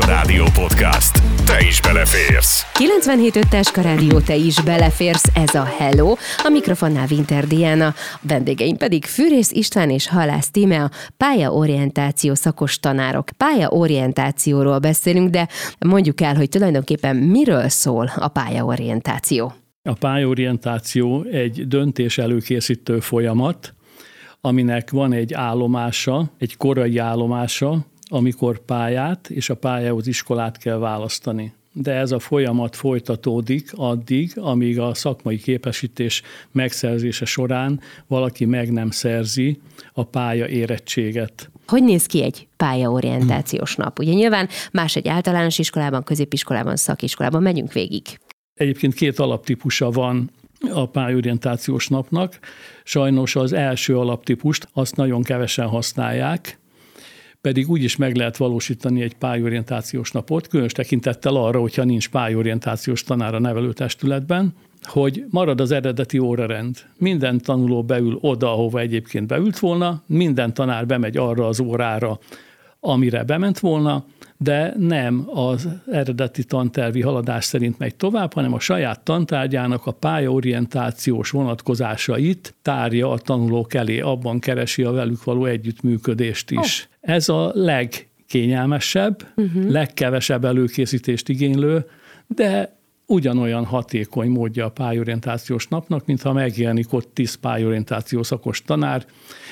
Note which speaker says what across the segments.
Speaker 1: Táska Rádió Podcast. Te is beleférsz.
Speaker 2: 97.5 Táska Rádió, te is beleférsz, ez a Hello. A mikrofonnál Winter Diana, a vendégeim pedig Fűrész István és Halász Tíme, a pályaorientáció szakos tanárok. Pályaorientációról beszélünk, de mondjuk el, hogy tulajdonképpen miről szól a pályaorientáció.
Speaker 3: A pályaorientáció egy döntés előkészítő folyamat, aminek van egy állomása, egy korai állomása, amikor pályát és a pályához iskolát kell választani. De ez a folyamat folytatódik addig, amíg a szakmai képesítés megszerzése során valaki meg nem szerzi a pálya érettséget.
Speaker 2: Hogy néz ki egy pályaorientációs nap? Ugye nyilván más egy általános iskolában, középiskolában, szakiskolában megyünk végig.
Speaker 3: Egyébként két alaptípusa van a pályorientációs napnak. Sajnos az első alaptípust azt nagyon kevesen használják, pedig úgy is meg lehet valósítani egy pályorientációs napot, különös tekintettel arra, hogyha nincs pályorientációs tanár a nevelőtestületben, hogy marad az eredeti órarend. Minden tanuló beül oda, ahova egyébként beült volna, minden tanár bemegy arra az órára, amire bement volna, de nem az eredeti tantervi haladás szerint megy tovább, hanem a saját tantárgyának a pályaorientációs vonatkozásait tárja a tanulók elé, abban keresi a velük való együttműködést is. Oh. Ez a legkényelmesebb, uh-huh. legkevesebb előkészítést igénylő, de ugyanolyan hatékony módja a pályorientációs napnak, mintha megjelenik ott tíz pályorientáció szakos tanár,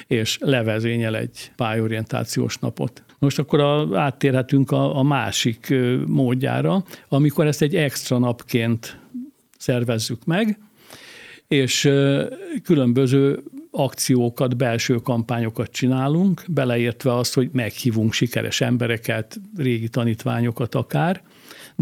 Speaker 3: és levezényel egy pályorientációs napot. Most akkor a, áttérhetünk a, a másik módjára, amikor ezt egy extra napként szervezzük meg, és különböző akciókat, belső kampányokat csinálunk, beleértve azt, hogy meghívunk sikeres embereket, régi tanítványokat akár,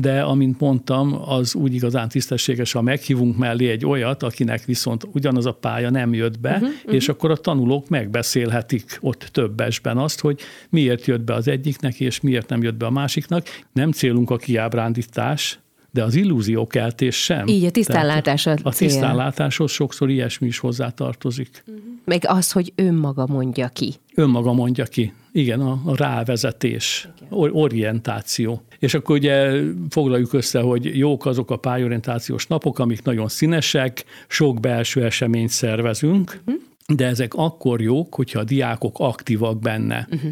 Speaker 3: de amint mondtam, az úgy igazán tisztességes, ha meghívunk mellé egy olyat, akinek viszont ugyanaz a pálya nem jött be, uh-huh, és uh-huh. akkor a tanulók megbeszélhetik ott többesben azt, hogy miért jött be az egyiknek, és miért nem jött be a másiknak. Nem célunk a kiábrándítás, de az illúziókeltés sem.
Speaker 2: Így a tisztánlátás a,
Speaker 3: a tisztánlátáshoz sokszor ilyesmi is hozzátartozik. Uh-huh.
Speaker 2: Meg az, hogy önmaga mondja ki.
Speaker 3: Önmaga mondja ki. Igen, a, a rávezetés, or, orientáció. És akkor ugye foglaljuk össze, hogy jók azok a pályorientációs napok, amik nagyon színesek, sok belső eseményt szervezünk, uh-huh. de ezek akkor jók, hogyha a diákok aktívak benne. Uh-huh.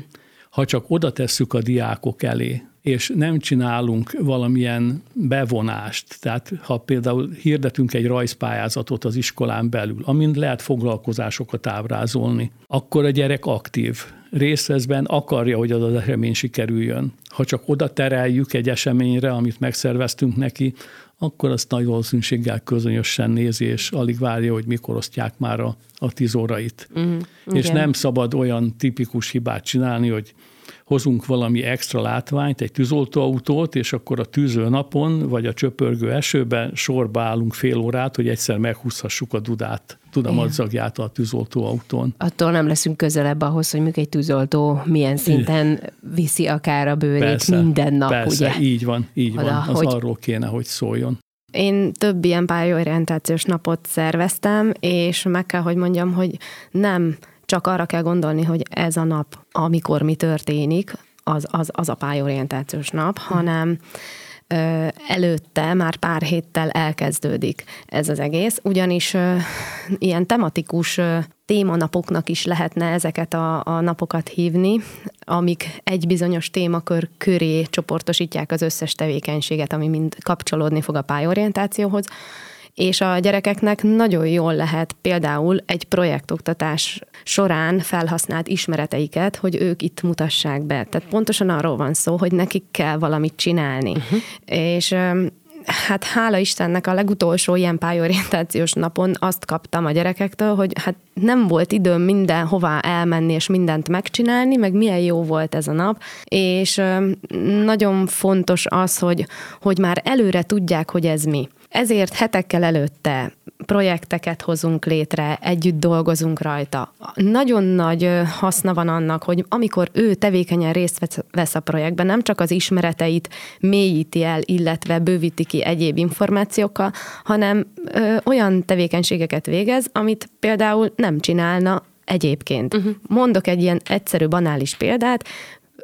Speaker 3: Ha csak oda tesszük a diákok elé, és nem csinálunk valamilyen bevonást. Tehát ha például hirdetünk egy rajzpályázatot az iskolán belül, amin lehet foglalkozásokat ábrázolni, akkor a gyerek aktív, részezben akarja, hogy az az esemény sikerüljön. Ha csak oda tereljük egy eseményre, amit megszerveztünk neki, akkor azt nagy valószínűséggel közönösen nézi, és alig várja, hogy mikor osztják már a, a tíz órait. Uh-huh. És Igen. nem szabad olyan tipikus hibát csinálni, hogy hozunk valami extra látványt, egy tűzoltóautót, és akkor a tűző napon, vagy a csöpörgő esőben sorba állunk fél órát, hogy egyszer meghúzhassuk a dudát, tudamadzagját a tűzoltóautón.
Speaker 2: Attól nem leszünk közelebb ahhoz, hogy mondjuk egy tűzoltó milyen szinten viszi akár a bőrét persze, minden nap,
Speaker 3: persze,
Speaker 2: ugye?
Speaker 3: így van, így Oda, van. Az hogy... arról kéne, hogy szóljon.
Speaker 4: Én több ilyen pályaorientációs napot szerveztem, és meg kell, hogy mondjam, hogy nem csak arra kell gondolni, hogy ez a nap, amikor mi történik, az, az, az a pályorientációs nap, hanem előtte már pár héttel elkezdődik ez az egész, ugyanis ilyen tematikus témanapoknak is lehetne ezeket a, a napokat hívni, amik egy bizonyos témakör köré csoportosítják az összes tevékenységet, ami mind kapcsolódni fog a pályorientációhoz és a gyerekeknek nagyon jól lehet például egy projektoktatás során felhasznált ismereteiket, hogy ők itt mutassák be. Tehát pontosan arról van szó, hogy nekik kell valamit csinálni. Uh-huh. És hát hála Istennek a legutolsó ilyen pályorientációs napon azt kaptam a gyerekektől, hogy hát nem volt időm mindenhová elmenni és mindent megcsinálni, meg milyen jó volt ez a nap, és nagyon fontos az, hogy, hogy már előre tudják, hogy ez mi. Ezért hetekkel előtte projekteket hozunk létre, együtt dolgozunk rajta. Nagyon nagy haszna van annak, hogy amikor ő tevékenyen részt vesz a projektben, nem csak az ismereteit mélyíti el, illetve bővíti ki egyéb információkkal, hanem ö, olyan tevékenységeket végez, amit például nem csinálna egyébként. Uh-huh. Mondok egy ilyen egyszerű, banális példát,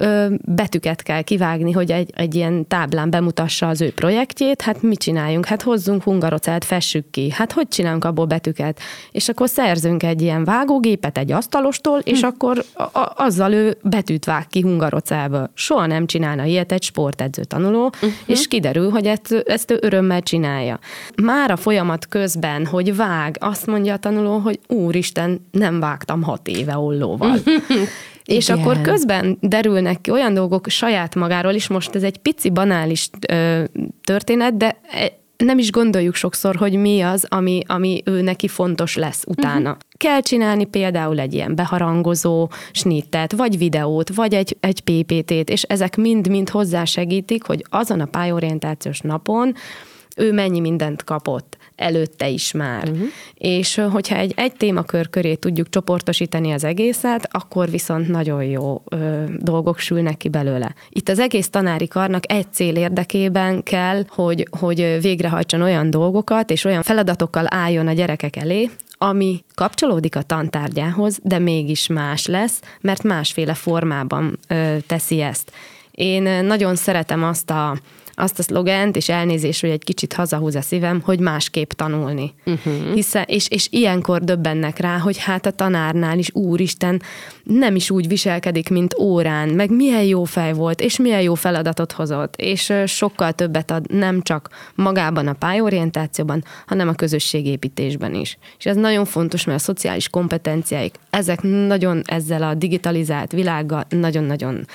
Speaker 4: ö, betűket kell kivágni, hogy egy, egy ilyen táblán bemutassa az ő projektjét, hát mit csináljunk? Hát hozzunk hungarocát, fessük ki. Hát hogy csinálunk abból betűket? És akkor szerzünk egy ilyen vágógépet egy asztalostól, és hm. akkor a, a, azzal ő betűt vág ki hungarocába. Soha nem csinálna ilyet egy sportedző tanuló, uh-huh. és kiderül, hogy ezt, ezt ő örömmel csinálja. Már a folyamat közben, hogy vág, azt mondja a tanuló, hogy úristen, nem vágtam hat éve ollóval. És Igen. akkor közben derülnek ki olyan dolgok saját magáról is, most ez egy pici banális ö, történet, de e, nem is gondoljuk sokszor, hogy mi az, ami, ami ő neki fontos lesz utána. Uh-huh. Kell csinálni például egy ilyen beharangozó snittet, vagy videót, vagy egy, egy PPT-t, és ezek mind-mind hozzásegítik, hogy azon a pályorientációs napon ő mennyi mindent kapott előtte is már. Uh-huh. És hogyha egy, egy témakör köré tudjuk csoportosítani az egészet, akkor viszont nagyon jó ö, dolgok sülnek ki belőle. Itt az egész tanári karnak egy cél érdekében kell, hogy, hogy végrehajtson olyan dolgokat, és olyan feladatokkal álljon a gyerekek elé, ami kapcsolódik a tantárgyához, de mégis más lesz, mert másféle formában ö, teszi ezt. Én nagyon szeretem azt a azt a szlogent, és elnézés, hogy egy kicsit hazahúz a szívem, hogy másképp tanulni. Uh-huh. Hiszen, és, és ilyenkor döbbennek rá, hogy hát a tanárnál is, úristen, nem is úgy viselkedik, mint órán, meg milyen jó fej volt, és milyen jó feladatot hozott, és sokkal többet ad nem csak magában a pályorientációban, hanem a közösségépítésben is. És ez nagyon fontos, mert a szociális kompetenciáik, ezek nagyon ezzel a digitalizált világgal nagyon-nagyon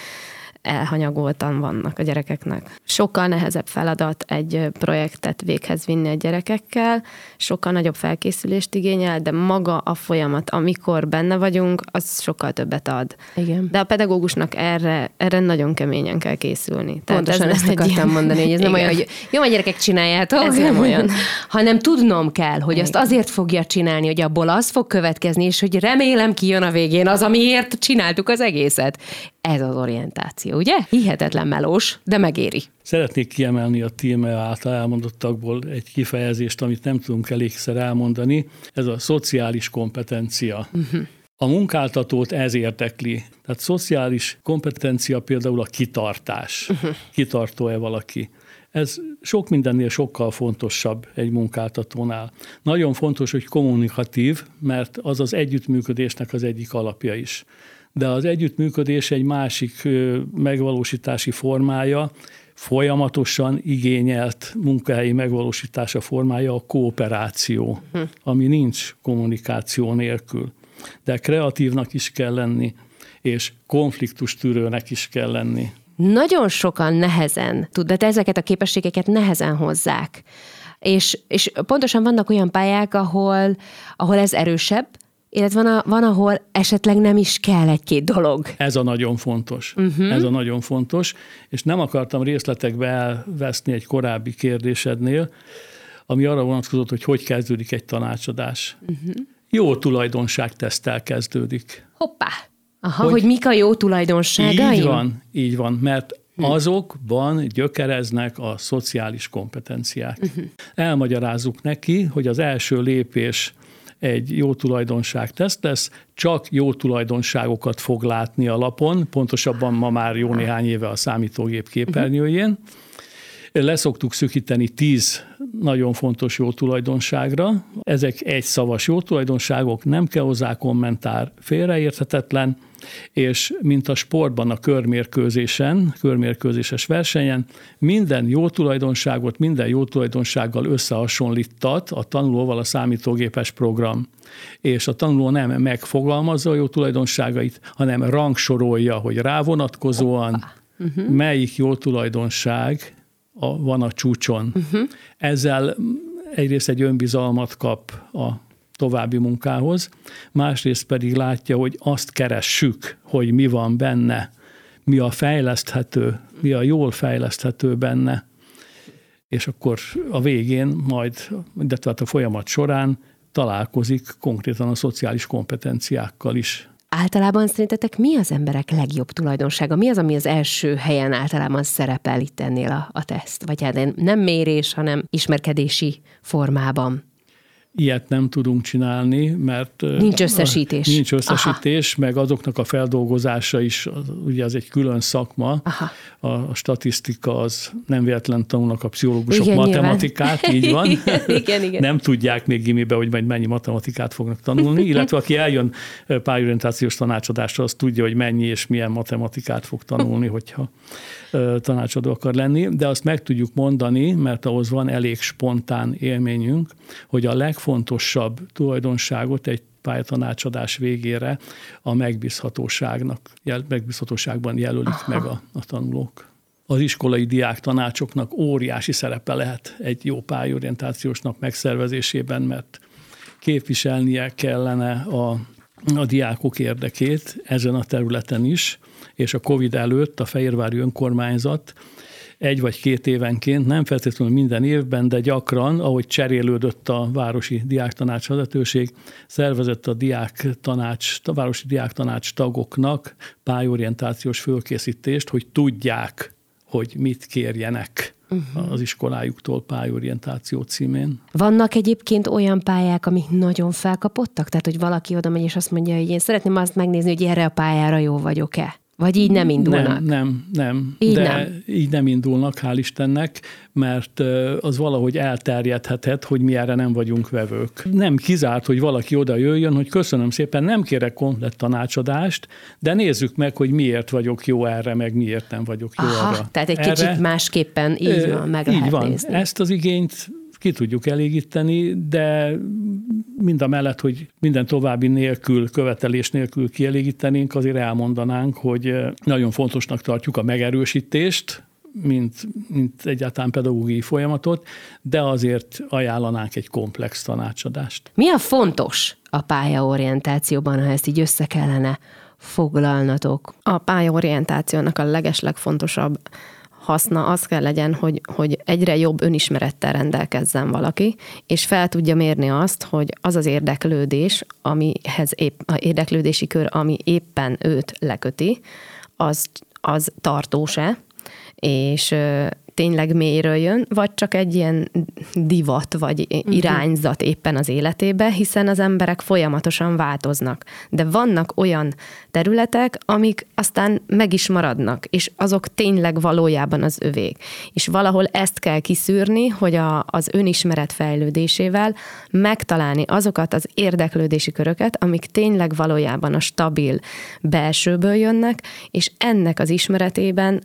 Speaker 4: elhanyagoltan vannak a gyerekeknek. Sokkal nehezebb feladat egy projektet véghez vinni a gyerekekkel, sokkal nagyobb felkészülést igényel, de maga a folyamat, amikor benne vagyunk, az sokkal többet ad.
Speaker 2: Igen.
Speaker 4: De a pedagógusnak erre, erre nagyon keményen kell készülni.
Speaker 2: Tehát Pontosan ez ezt akartam ilyen... mondani, hogy ez nem olyan, hogy jó, a gyerekek csináljátok.
Speaker 4: Ez nem olyan.
Speaker 2: hanem tudnom kell, hogy Igen. azt azért fogja csinálni, hogy abból az fog következni, és hogy remélem kijön a végén az, amiért csináltuk az egészet. Ez az orientáció, ugye? Hihetetlen melós, de megéri.
Speaker 3: Szeretnék kiemelni a téma által elmondottakból egy kifejezést, amit nem tudunk elégszer elmondani. Ez a szociális kompetencia. Uh-huh. A munkáltatót ez érdekli. Tehát szociális kompetencia például a kitartás. Uh-huh. Kitartó-e valaki? Ez sok mindennél sokkal fontosabb egy munkáltatónál. Nagyon fontos, hogy kommunikatív, mert az az együttműködésnek az egyik alapja is de az együttműködés egy másik megvalósítási formája, folyamatosan igényelt munkahelyi megvalósítása formája a kooperáció, hm. ami nincs kommunikáció nélkül. De kreatívnak is kell lenni, és konfliktustűrőnek is kell lenni.
Speaker 2: Nagyon sokan nehezen tud, de ezeket a képességeket nehezen hozzák. És, és pontosan vannak olyan pályák, ahol, ahol ez erősebb, illetve van, a, van, ahol esetleg nem is kell egy-két dolog.
Speaker 3: Ez a nagyon fontos. Uh-huh. Ez a nagyon fontos, és nem akartam részletekbe elveszni egy korábbi kérdésednél, ami arra vonatkozott, hogy hogy kezdődik egy tanácsadás. Uh-huh. Jó tesztel kezdődik.
Speaker 2: Hoppá! Aha, hogy, hogy mik a jó tulajdonságaim?
Speaker 3: Így van, így van, mert hm. azokban gyökereznek a szociális kompetenciák. Uh-huh. Elmagyarázzuk neki, hogy az első lépés egy jó tulajdonság teszt lesz, csak jó tulajdonságokat fog látni a lapon, pontosabban ma már jó néhány éve a számítógép képernyőjén. Leszoktuk szükíteni tíz nagyon fontos jó tulajdonságra. Ezek egy szavas jó tulajdonságok, nem kell hozzá kommentár, félreérthetetlen, és mint a sportban a körmérkőzésen, körmérkőzéses versenyen, minden jó tulajdonságot minden jó tulajdonsággal összehasonlítat a tanulóval a számítógépes program. És a tanuló nem megfogalmazza a jó tulajdonságait, hanem rangsorolja, hogy rávonatkozóan uh-huh. melyik jó tulajdonság a, van a csúcson. Uh-huh. Ezzel egyrészt egy önbizalmat kap a további munkához, másrészt pedig látja, hogy azt keressük, hogy mi van benne, mi a fejleszthető, mi a jól fejleszthető benne, és akkor a végén majd, de tehát a folyamat során találkozik konkrétan a szociális kompetenciákkal is.
Speaker 2: Általában szerintetek mi az emberek legjobb tulajdonsága? Mi az, ami az első helyen általában szerepel itt ennél a, a teszt? Vagy hát nem mérés, hanem ismerkedési formában?
Speaker 3: Ilyet nem tudunk csinálni, mert
Speaker 2: nincs összesítés.
Speaker 3: Nincs összesítés, Aha. meg azoknak a feldolgozása is, ugye az egy külön szakma. Aha. A statisztika az nem véletlen tanulnak a pszichológusok igen, matematikát, nyilván. így van. igen, igen, igen. Nem tudják még gimibe, hogy majd mennyi matematikát fognak tanulni, illetve aki eljön pályorientációs tanácsadásra, az tudja, hogy mennyi és milyen matematikát fog tanulni, hogyha tanácsadó akar lenni, de azt meg tudjuk mondani, mert ahhoz van elég spontán élményünk, hogy a legfontosabb tulajdonságot egy pályatanácsadás végére a megbízhatóságnak, jel, megbízhatóságban jelölik meg a, a tanulók. Az iskolai diák tanácsoknak óriási szerepe lehet egy jó pályorientációs nap megszervezésében, mert képviselnie kellene a, a diákok érdekét ezen a területen is, és a COVID előtt a Fehérvári önkormányzat egy vagy két évenként, nem feltétlenül minden évben, de gyakran, ahogy cserélődött a városi diáktanács vezetőség, szervezett a diák tanács, a városi diáktanács tagoknak pályorientációs fölkészítést, hogy tudják, hogy mit kérjenek uh-huh. az iskolájuktól pályorientáció címén.
Speaker 2: Vannak egyébként olyan pályák, amik nagyon felkapottak? Tehát, hogy valaki oda megy és azt mondja, hogy én szeretném azt megnézni, hogy erre a pályára jó vagyok-e? Vagy így nem indulnak?
Speaker 3: Nem, nem, nem. Így De nem. így nem indulnak, hál' Istennek, mert az valahogy elterjedhetett, hogy mi erre nem vagyunk vevők. Nem kizárt, hogy valaki oda jöjjön, hogy köszönöm szépen, nem kérek komplett tanácsadást, de nézzük meg, hogy miért vagyok jó erre, meg miért nem vagyok jó
Speaker 2: Aha,
Speaker 3: arra.
Speaker 2: Tehát egy erre, kicsit másképpen így van, meg
Speaker 3: így
Speaker 2: lehet
Speaker 3: van.
Speaker 2: nézni.
Speaker 3: Ezt az igényt ki tudjuk elégíteni, de mind a mellett, hogy minden további nélkül, követelés nélkül kielégítenénk, azért elmondanánk, hogy nagyon fontosnak tartjuk a megerősítést, mint, mint egyáltalán pedagógiai folyamatot, de azért ajánlanánk egy komplex tanácsadást.
Speaker 2: Mi a fontos a pályaorientációban, ha ezt így össze kellene foglalnatok?
Speaker 4: A pályaorientációnak a legeslegfontosabb haszna az kell legyen, hogy, hogy egyre jobb önismerettel rendelkezzen valaki, és fel tudja mérni azt, hogy az az érdeklődés, amihez épp, a érdeklődési kör, ami éppen őt leköti, az, az tartós-e, és tényleg mélyről jön, vagy csak egy ilyen divat, vagy mhm. irányzat éppen az életébe, hiszen az emberek folyamatosan változnak. De vannak olyan területek, amik aztán meg is maradnak, és azok tényleg valójában az övék. És valahol ezt kell kiszűrni, hogy a, az önismeret fejlődésével megtalálni azokat az érdeklődési köröket, amik tényleg valójában a stabil belsőből jönnek, és ennek az ismeretében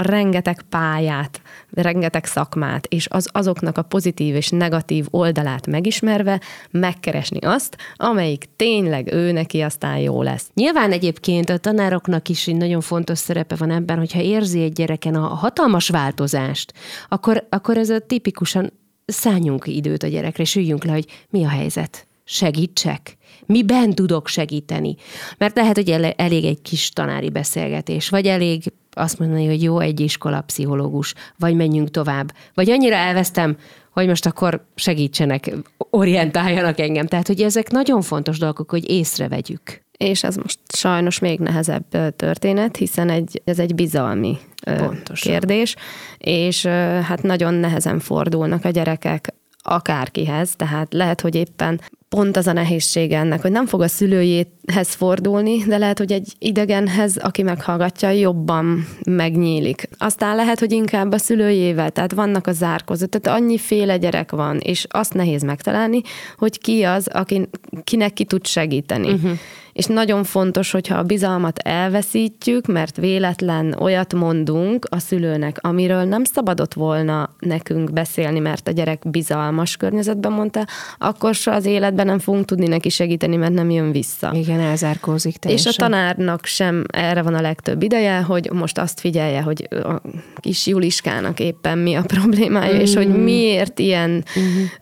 Speaker 4: a rengeteg pályát, rengeteg szakmát, és az azoknak a pozitív és negatív oldalát megismerve megkeresni azt, amelyik tényleg ő neki aztán jó lesz.
Speaker 2: Nyilván egyébként a tanároknak is egy nagyon fontos szerepe van ebben, hogyha érzi egy gyereken a hatalmas változást, akkor, akkor ez a tipikusan szálljunk időt a gyerekre, és üljünk le, hogy mi a helyzet segítsek? Miben tudok segíteni? Mert lehet, hogy elég egy kis tanári beszélgetés, vagy elég azt mondani, hogy jó egy iskola pszichológus, vagy menjünk tovább. Vagy annyira elvesztem, hogy most akkor segítsenek, orientáljanak engem. Tehát, hogy ezek nagyon fontos dolgok, hogy észrevegyük.
Speaker 4: És ez most sajnos még nehezebb történet, hiszen egy, ez egy bizalmi Pontosan. kérdés, és hát nagyon nehezen fordulnak a gyerekek akárkihez, tehát lehet, hogy éppen pont az a nehézség ennek, hogy nem fog a szülőjéhez fordulni, de lehet, hogy egy idegenhez, aki meghallgatja, jobban megnyílik. Aztán lehet, hogy inkább a szülőjével, tehát vannak a zárkozó, tehát annyiféle gyerek van, és azt nehéz megtalálni, hogy ki az, aki, kinek ki tud segíteni. Uh-huh és nagyon fontos, hogyha a bizalmat elveszítjük, mert véletlen olyat mondunk a szülőnek, amiről nem szabadott volna nekünk beszélni, mert a gyerek bizalmas környezetben mondta, akkor se az életben nem fogunk tudni neki segíteni, mert nem jön vissza.
Speaker 2: Igen, elzárkózik
Speaker 4: teljesen. És a tanárnak sem erre van a legtöbb ideje, hogy most azt figyelje, hogy a kis Juliskának éppen mi a problémája, mm. és hogy mm. miért ilyen,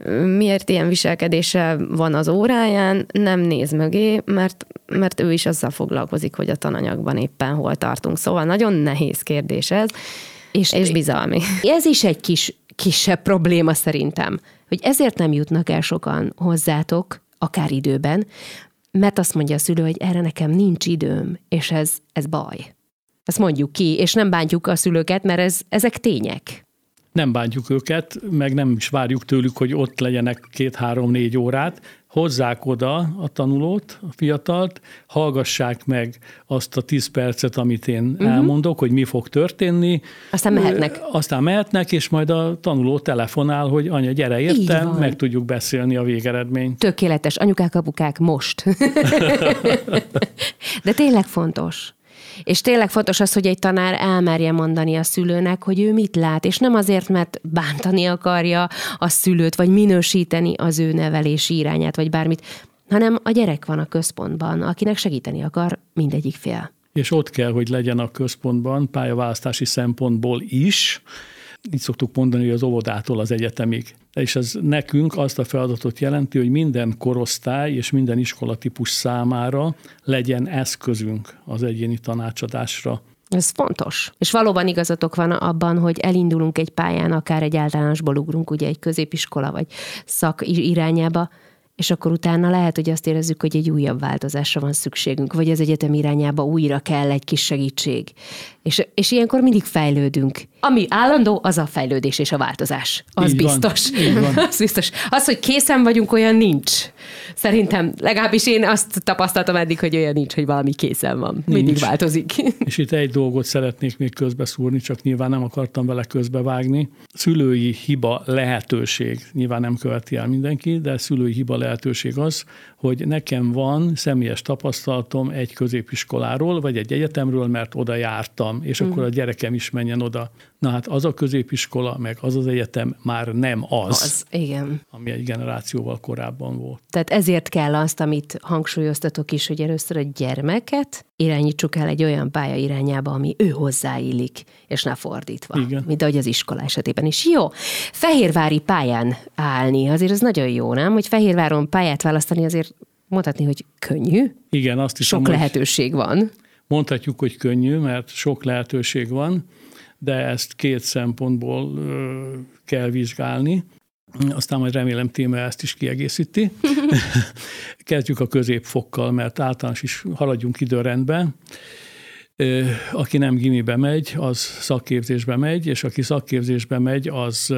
Speaker 4: mm. miért ilyen viselkedése van az óráján, nem néz mögé, mert mert ő is azzal foglalkozik, hogy a tananyagban éppen hol tartunk. Szóval nagyon nehéz kérdés ez, és, és bizalmi.
Speaker 2: Ez is egy kis, kisebb probléma szerintem, hogy ezért nem jutnak el sokan hozzátok, akár időben, mert azt mondja a szülő, hogy erre nekem nincs időm, és ez, ez baj. Ezt mondjuk ki, és nem bántjuk a szülőket, mert ez, ezek tények.
Speaker 3: nem bántjuk őket, meg nem is várjuk tőlük, hogy ott legyenek két-három-négy órát, hozzák oda a tanulót, a fiatalt, hallgassák meg azt a tíz percet, amit én uh-huh. elmondok, hogy mi fog történni.
Speaker 2: Aztán mehetnek.
Speaker 3: Aztán mehetnek, és majd a tanuló telefonál, hogy anya, gyere értem, meg tudjuk beszélni a végeredményt.
Speaker 2: Tökéletes. Anyukák, apukák, most. De tényleg fontos. És tényleg fontos az, hogy egy tanár elmerje mondani a szülőnek, hogy ő mit lát, és nem azért, mert bántani akarja a szülőt, vagy minősíteni az ő nevelési irányát, vagy bármit, hanem a gyerek van a központban, akinek segíteni akar mindegyik fél.
Speaker 3: És ott kell, hogy legyen a központban pályaválasztási szempontból is, így szoktuk mondani, hogy az óvodától az egyetemig. És ez nekünk azt a feladatot jelenti, hogy minden korosztály és minden iskolatípus számára legyen eszközünk az egyéni tanácsadásra.
Speaker 2: Ez fontos. És valóban igazatok van abban, hogy elindulunk egy pályán, akár egy általánosból ugrunk, ugye egy középiskola vagy szak irányába, és akkor utána lehet, hogy azt érezzük, hogy egy újabb változásra van szükségünk, vagy az egyetem irányába újra kell egy kis segítség. És, és ilyenkor mindig fejlődünk. Ami állandó, az a fejlődés és a változás. Az így biztos. Van, így van. az biztos. Az, hogy készen vagyunk, olyan nincs. Szerintem legalábbis én azt tapasztaltam eddig, hogy olyan nincs, hogy valami készen van. Nincs. Mindig változik.
Speaker 3: És itt egy dolgot szeretnék még közbeszúrni, csak nyilván nem akartam vele közbevágni. Szülői hiba lehetőség, nyilván nem követi el mindenki, de szülői hiba lehetőség az, hogy nekem van személyes tapasztalatom egy középiskoláról, vagy egy egyetemről, mert oda jártam, és mm. akkor a gyerekem is menjen oda. Na hát az a középiskola, meg az az egyetem már nem az,
Speaker 2: az igen.
Speaker 3: ami egy generációval korábban volt.
Speaker 2: Tehát ezért kell azt, amit hangsúlyoztatok is, hogy először a gyermeket irányítsuk el egy olyan pálya irányába, ami ő hozzáillik, és ne fordítva. Igen. Mint ahogy az iskola esetében is. Jó, Fehérvári pályán állni, azért az nagyon jó, nem? Hogy Fehérváron pályát választani azért mondhatni, hogy könnyű.
Speaker 3: Igen, azt is.
Speaker 2: Sok lehetőség van.
Speaker 3: Mondhatjuk, hogy könnyű, mert sok lehetőség van, de ezt két szempontból kell vizsgálni. Aztán majd remélem téma ezt is kiegészíti. Kezdjük a középfokkal, mert általános is haladjunk időrendben. Aki nem gimibe megy, az szakképzésbe megy, és aki szakképzésbe megy, az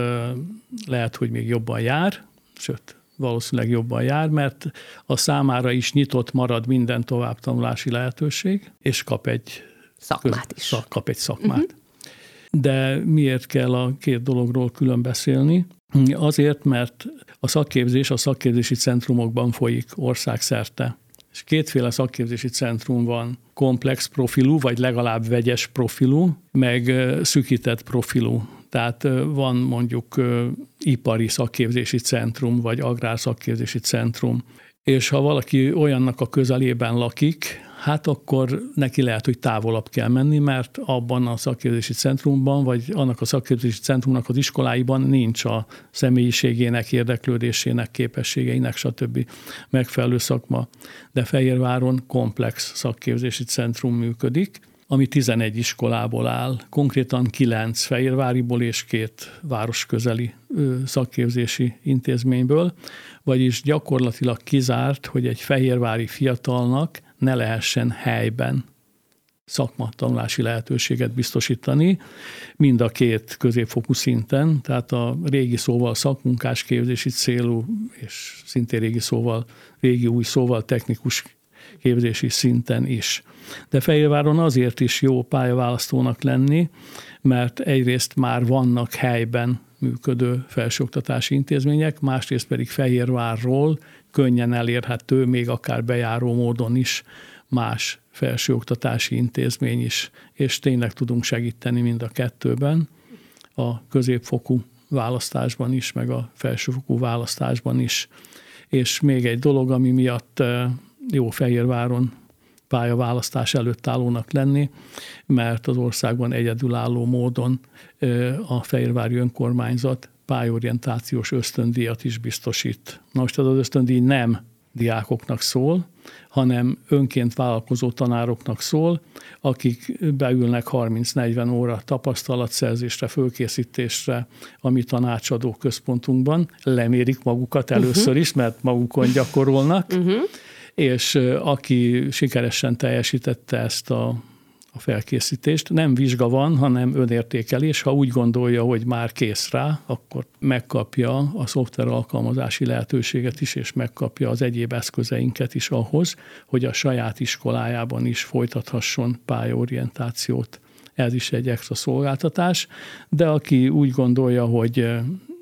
Speaker 3: lehet, hogy még jobban jár, sőt, valószínűleg jobban jár, mert a számára is nyitott marad minden továbbtanulási lehetőség, és kap egy
Speaker 2: szakmát is.
Speaker 3: Szak, kap egy szakmát. Uh-huh. De miért kell a két dologról külön beszélni? Azért, mert a szakképzés a szakképzési centrumokban folyik országszerte. És kétféle szakképzési centrum van, komplex profilú, vagy legalább vegyes profilú, meg szükített profilú. Tehát van mondjuk ipari szakképzési centrum, vagy agrár szakképzési centrum. És ha valaki olyannak a közelében lakik, hát akkor neki lehet, hogy távolabb kell menni, mert abban a szakképzési centrumban, vagy annak a szakképzési centrumnak az iskoláiban nincs a személyiségének, érdeklődésének, képességeinek, stb. megfelelő szakma. De Fehérváron komplex szakképzési centrum működik, ami 11 iskolából áll, konkrétan 9 Fehérváriból és két városközeli szakképzési intézményből, vagyis gyakorlatilag kizárt, hogy egy fehérvári fiatalnak ne lehessen helyben szakma tanulási lehetőséget biztosítani, mind a két középfokú szinten, tehát a régi szóval szakmunkás képzési célú, és szintén régi szóval, régi új szóval technikus képzési szinten is. De Fehérváron azért is jó pályaválasztónak lenni, mert egyrészt már vannak helyben működő felsőoktatási intézmények, másrészt pedig Fehérvárról könnyen elérhető, még akár bejáró módon is más felsőoktatási intézmény is, és tényleg tudunk segíteni mind a kettőben, a középfokú választásban is, meg a felsőfokú választásban is. És még egy dolog, ami miatt eh, jó Fehérváron pályaválasztás előtt állónak lenni, mert az országban egyedülálló módon a Fehérvári önkormányzat pályorientációs ösztöndíjat is biztosít. Na most az ösztöndíj nem diákoknak szól, hanem önként vállalkozó tanároknak szól, akik beülnek 30-40 óra tapasztalatszerzésre, fölkészítésre a mi tanácsadó központunkban, lemérik magukat először uh-huh. is, mert magukon gyakorolnak, uh-huh. És aki sikeresen teljesítette ezt a a felkészítést. Nem vizsga van, hanem önértékelés. Ha úgy gondolja, hogy már kész rá, akkor megkapja a szoftver alkalmazási lehetőséget is, és megkapja az egyéb eszközeinket is ahhoz, hogy a saját iskolájában is folytathasson pályaorientációt. Ez is egy extra szolgáltatás, de aki úgy gondolja, hogy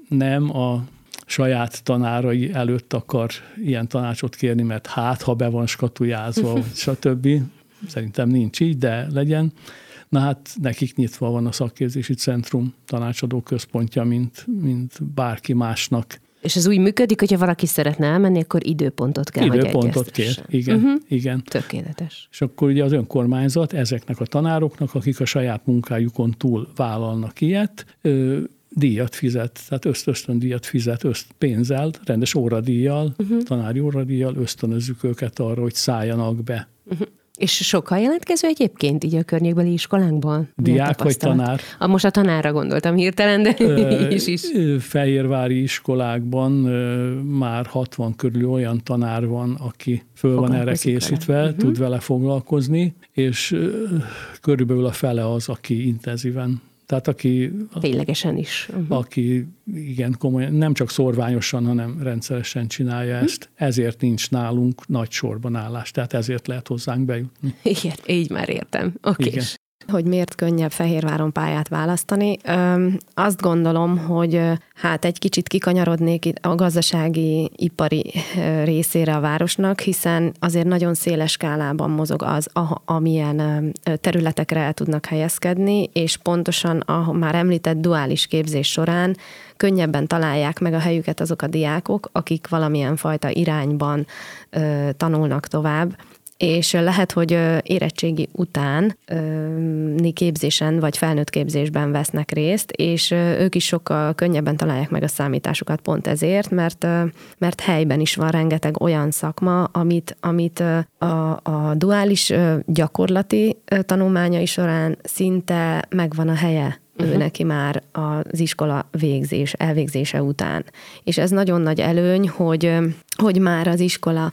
Speaker 3: nem a saját tanárai előtt akar ilyen tanácsot kérni, mert hát, ha be van skatujázva, stb. Szerintem nincs így, de legyen. Na hát nekik nyitva van a szakképzési centrum tanácsadó központja, mint, mint bárki másnak.
Speaker 2: És ez úgy működik, hogyha valaki szeretne elmenni, akkor időpontot kell,
Speaker 3: Időpontot kér, igen, uh-huh. igen.
Speaker 2: Tökéletes.
Speaker 3: És akkor ugye az önkormányzat ezeknek a tanároknak, akik a saját munkájukon túl vállalnak ilyet, díjat fizet, tehát ösztön díjat fizet, öszt pénzzel, rendes óradíjjal, uh-huh. tanári óradíjjal ösztönözzük őket arra, hogy szálljanak be. Uh-huh.
Speaker 2: És sokkal jelentkező egyébként így a környékbeli iskolánkból?
Speaker 3: Diák vagy tanár?
Speaker 2: A, most a tanárra gondoltam hirtelen, de
Speaker 3: ö, is is. Fehérvári iskolákban már 60 körül olyan tanár van, aki föl van erre készítve, vele. tud uh-huh. vele foglalkozni, és körülbelül a fele az, aki intenzíven tehát aki...
Speaker 2: Ténylegesen is.
Speaker 3: Uh-huh. Aki igen komolyan, nem csak szorványosan, hanem rendszeresen csinálja uh-huh. ezt. Ezért nincs nálunk nagy sorban állás, tehát ezért lehet hozzánk bejutni.
Speaker 2: Igen, így már értem. Oké. Okay
Speaker 4: hogy miért könnyebb Fehérváron pályát választani. Azt gondolom, hogy hát egy kicsit kikanyarodnék a gazdasági, ipari részére a városnak, hiszen azért nagyon széles skálában mozog az, amilyen területekre el tudnak helyezkedni, és pontosan a már említett duális képzés során könnyebben találják meg a helyüket azok a diákok, akik valamilyen fajta irányban tanulnak tovább, és lehet, hogy érettségi után képzésen vagy felnőtt képzésben vesznek részt, és ők is sokkal könnyebben találják meg a számításukat pont ezért, mert, mert helyben is van rengeteg olyan szakma, amit, amit a, a duális gyakorlati tanulmányai során szinte megvan a helye uh-huh. ő neki már az iskola végzés, elvégzése után. És ez nagyon nagy előny, hogy, hogy már az iskola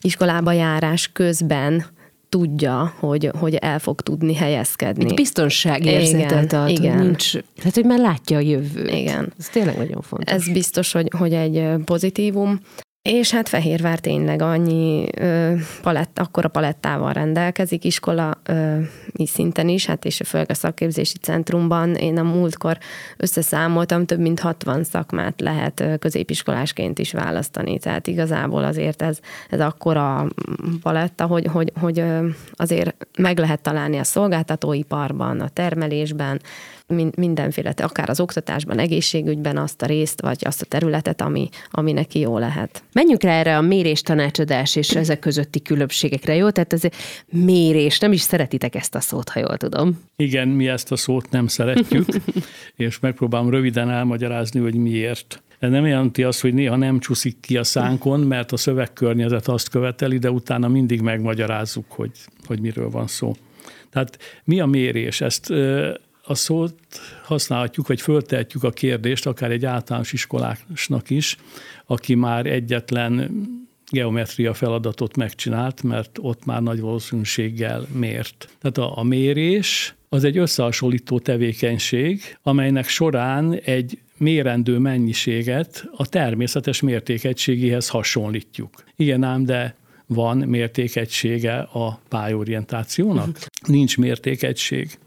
Speaker 4: iskolába járás közben tudja, hogy, hogy el fog tudni helyezkedni.
Speaker 2: Egy biztonságérzetet ad, igen. Hogy nincs, tehát hogy már látja a jövőt. Igen. Ez tényleg nagyon fontos.
Speaker 4: Ez biztos, hogy, hogy egy pozitívum. És hát Fehérvár tényleg annyi ö, palett, akkora palettával rendelkezik, iskola ö, szinten is, hát és főleg a szakképzési centrumban én a múltkor összeszámoltam, több mint 60 szakmát lehet középiskolásként is választani, tehát igazából azért ez, ez akkora paletta, hogy, hogy, hogy azért meg lehet találni a szolgáltatóiparban, a termelésben, mindenféle, akár az oktatásban, egészségügyben azt a részt, vagy azt a területet, ami, ami neki jó lehet.
Speaker 2: Menjünk rá erre a mérés, tanácsadás és ezek közötti különbségekre, jó? Tehát ez mérés, nem is szeretitek ezt a szót, ha jól tudom.
Speaker 3: Igen, mi ezt a szót nem szeretjük, és megpróbálom röviden elmagyarázni, hogy miért. Ez nem jelenti azt, hogy néha nem csúszik ki a szánkon, mert a szövegkörnyezet azt követeli, de utána mindig megmagyarázzuk, hogy, hogy miről van szó. Tehát mi a mérés? Ezt a szót használhatjuk, vagy föltehetjük a kérdést akár egy általános iskolásnak is, aki már egyetlen geometria feladatot megcsinált, mert ott már nagy valószínűséggel mért. Tehát a, a mérés az egy összehasonlító tevékenység, amelynek során egy mérendő mennyiséget a természetes mértékegységéhez hasonlítjuk. Igen ám, de van mértékegysége a pályorientációnak? Nincs mértékegység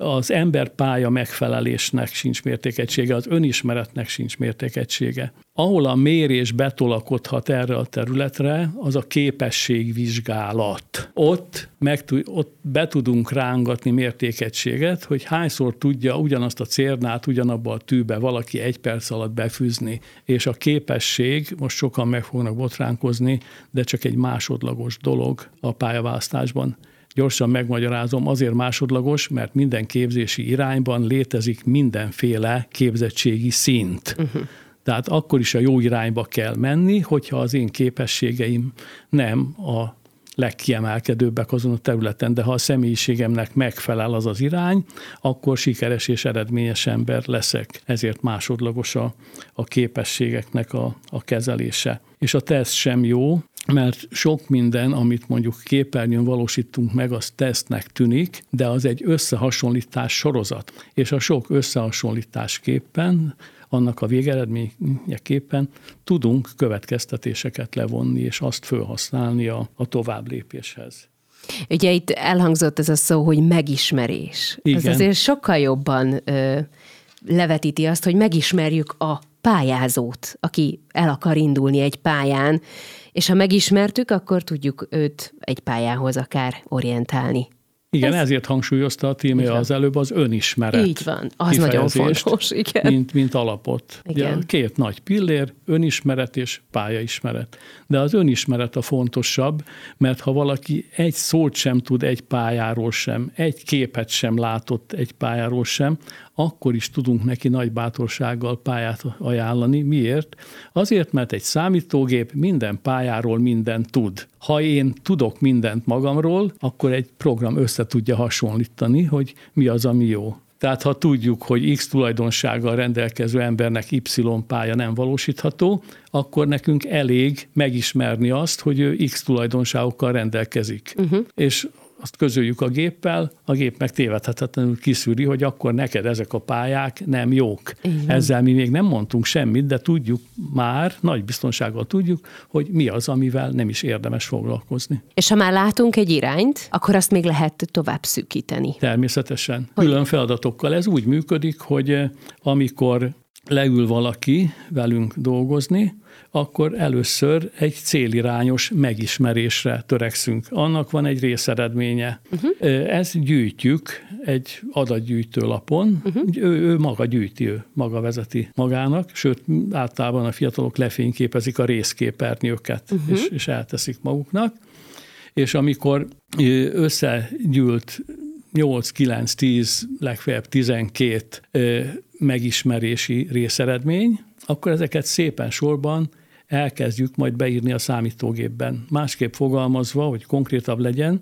Speaker 3: az emberpálya megfelelésnek sincs mértékegysége, az önismeretnek sincs mértékegysége. Ahol a mérés betolakodhat erre a területre, az a képességvizsgálat. Ott, meg, ott be tudunk rángatni mértékegységet, hogy hányszor tudja ugyanazt a cérnát ugyanabba a tűbe valaki egy perc alatt befűzni, és a képesség, most sokan meg fognak botránkozni, de csak egy másodlagos dolog a pályaválasztásban Gyorsan megmagyarázom, azért másodlagos, mert minden képzési irányban létezik mindenféle képzettségi szint. Uh-huh. Tehát akkor is a jó irányba kell menni, hogyha az én képességeim nem a legkiemelkedőbbek azon a területen, de ha a személyiségemnek megfelel az az irány, akkor sikeres és eredményes ember leszek. Ezért másodlagos a, a képességeknek a, a kezelése. És a teszt sem jó, mert sok minden, amit mondjuk képernyőn valósítunk meg, az tesztnek tűnik, de az egy összehasonlítás sorozat. És a sok összehasonlítás képpen annak a végeredményeképpen tudunk következtetéseket levonni, és azt felhasználni a, a tovább lépéshez.
Speaker 2: Ugye itt elhangzott ez a szó, hogy megismerés. Igen. Ez azért sokkal jobban ö, levetíti azt, hogy megismerjük a pályázót, aki el akar indulni egy pályán, és ha megismertük, akkor tudjuk őt egy pályához akár orientálni.
Speaker 3: Igen, Ez... ezért hangsúlyozta a tímé az előbb az önismeret.
Speaker 2: Így van, az nagyon fontos, igen.
Speaker 3: Mint, mint alapot. Igen. Ugye, két nagy pillér, önismeret és pályaismeret. De az önismeret a fontosabb, mert ha valaki egy szót sem tud egy pályáról sem, egy képet sem látott egy pályáról sem, akkor is tudunk neki nagy bátorsággal pályát ajánlani. Miért? Azért, mert egy számítógép minden pályáról mindent tud. Ha én tudok mindent magamról, akkor egy program össze tudja hasonlítani, hogy mi az, ami jó. Tehát ha tudjuk, hogy X tulajdonsággal rendelkező embernek Y pálya nem valósítható, akkor nekünk elég megismerni azt, hogy ő X tulajdonságokkal rendelkezik. Uh-huh. És azt közöljük a géppel, a gép meg tévedhetetlenül kiszűri, hogy akkor neked ezek a pályák nem jók. Igen. Ezzel mi még nem mondtunk semmit, de tudjuk már, nagy biztonsággal tudjuk, hogy mi az, amivel nem is érdemes foglalkozni.
Speaker 2: És ha már látunk egy irányt, akkor azt még lehet tovább szűkíteni.
Speaker 3: Természetesen. Hogy? Külön feladatokkal. Ez úgy működik, hogy eh, amikor leül valaki velünk dolgozni, akkor először egy célirányos megismerésre törekszünk. Annak van egy részeredménye. Uh-huh. Ezt gyűjtjük egy adatgyűjtő lapon. Uh-huh. Ő, ő maga gyűjti, ő maga vezeti magának, sőt általában a fiatalok lefényképezik a részképernyőket, uh-huh. és, és elteszik maguknak. És amikor összegyűlt 8, 9, 10, legfeljebb 12 megismerési részeredmény, akkor ezeket szépen sorban elkezdjük majd beírni a számítógépben. Másképp fogalmazva, hogy konkrétabb legyen,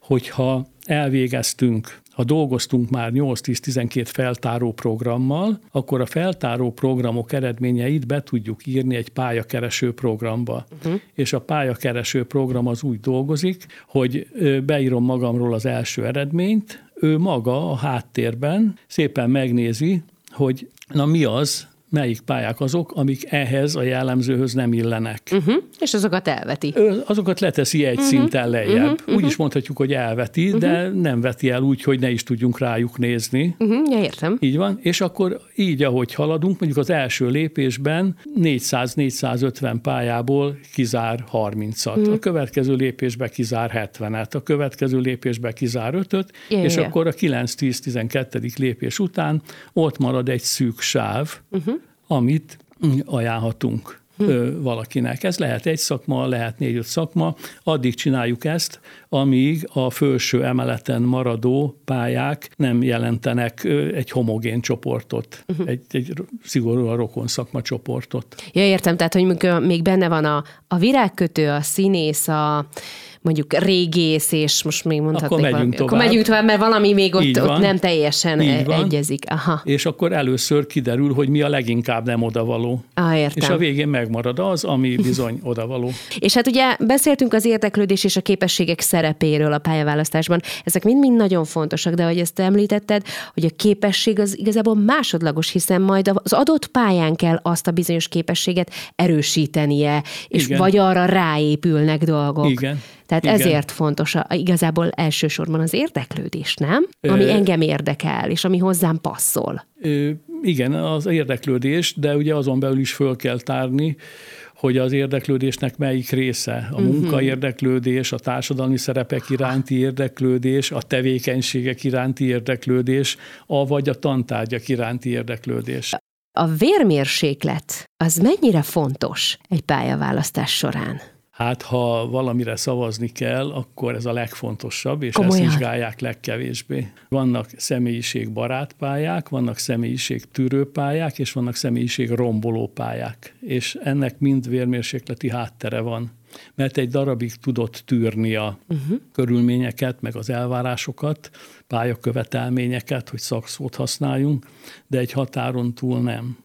Speaker 3: hogyha elvégeztünk, ha dolgoztunk már 8-10-12 feltáró programmal, akkor a feltáró programok eredményeit be tudjuk írni egy pályakereső programba. Uh-huh. És a pályakereső program az úgy dolgozik, hogy beírom magamról az első eredményt, ő maga a háttérben szépen megnézi, hogy na mi az, melyik pályák azok, amik ehhez a jellemzőhöz nem illenek.
Speaker 2: Uh-huh. És azokat elveti.
Speaker 3: Ő azokat leteszi egy uh-huh. szinten lejjebb. Uh-huh. Úgy is mondhatjuk, hogy elveti, uh-huh. de nem veti el úgy, hogy ne is tudjunk rájuk nézni.
Speaker 2: Uh-huh. Ja, értem.
Speaker 3: Így van. És akkor így, ahogy haladunk, mondjuk az első lépésben 400-450 pályából kizár 30-at. Uh-huh. A következő lépésbe kizár 70-et, a következő lépésbe kizár 5-öt, yeah, és yeah. akkor a 9-10-12. lépés után ott marad egy szűk sáv, uh-huh amit ajánlhatunk valakinek. Ez lehet egy szakma, lehet négy-öt szakma. Addig csináljuk ezt, amíg a felső emeleten maradó pályák nem jelentenek egy homogén csoportot, uh-huh. egy, egy szigorúan rokon szakma csoportot.
Speaker 2: Ja, értem, tehát, hogy még benne van a, a virágkötő, a színész, a mondjuk régész, és most még mondhatnék.
Speaker 3: Akkor megyünk tovább.
Speaker 2: Akkor megyünk tovább, mert valami még ott, ott nem teljesen Így van. egyezik. Aha.
Speaker 3: És akkor először kiderül, hogy mi a leginkább nem odavaló.
Speaker 2: Ah, értem.
Speaker 3: És a végén megmarad az, ami bizony odavaló.
Speaker 2: és hát ugye beszéltünk az érdeklődés és a képességek szerepéről a pályaválasztásban. Ezek mind-mind nagyon fontosak, de ahogy ezt említetted, hogy a képesség az igazából másodlagos, hiszen majd az adott pályán kell azt a bizonyos képességet erősítenie, és Igen. vagy arra ráépülnek dolgok.
Speaker 3: Igen.
Speaker 2: Tehát Igen. ezért fontos a, igazából elsősorban az érdeklődés, nem? Ami Ö... engem érdekel, és ami hozzám passzol.
Speaker 3: Ö, igen, az érdeklődés, de ugye azon belül is föl kell tárni, hogy az érdeklődésnek melyik része. A uh-huh. munkaérdeklődés, a társadalmi szerepek iránti érdeklődés, a tevékenységek iránti érdeklődés, a vagy a tantárgyak iránti érdeklődés.
Speaker 2: A vérmérséklet az mennyire fontos egy pályaválasztás során?
Speaker 3: Hát, ha valamire szavazni kell, akkor ez a legfontosabb, és Komolyan. ezt vizsgálják legkevésbé. Vannak személyiségbarát pályák, vannak személyiségtűrő pályák, és vannak személyiség romboló pályák. És ennek mind vérmérsékleti háttere van mert egy darabig tudott tűrni a uh-huh. körülményeket, meg az elvárásokat, pályakövetelményeket, hogy szakszót használjunk, de egy határon túl nem.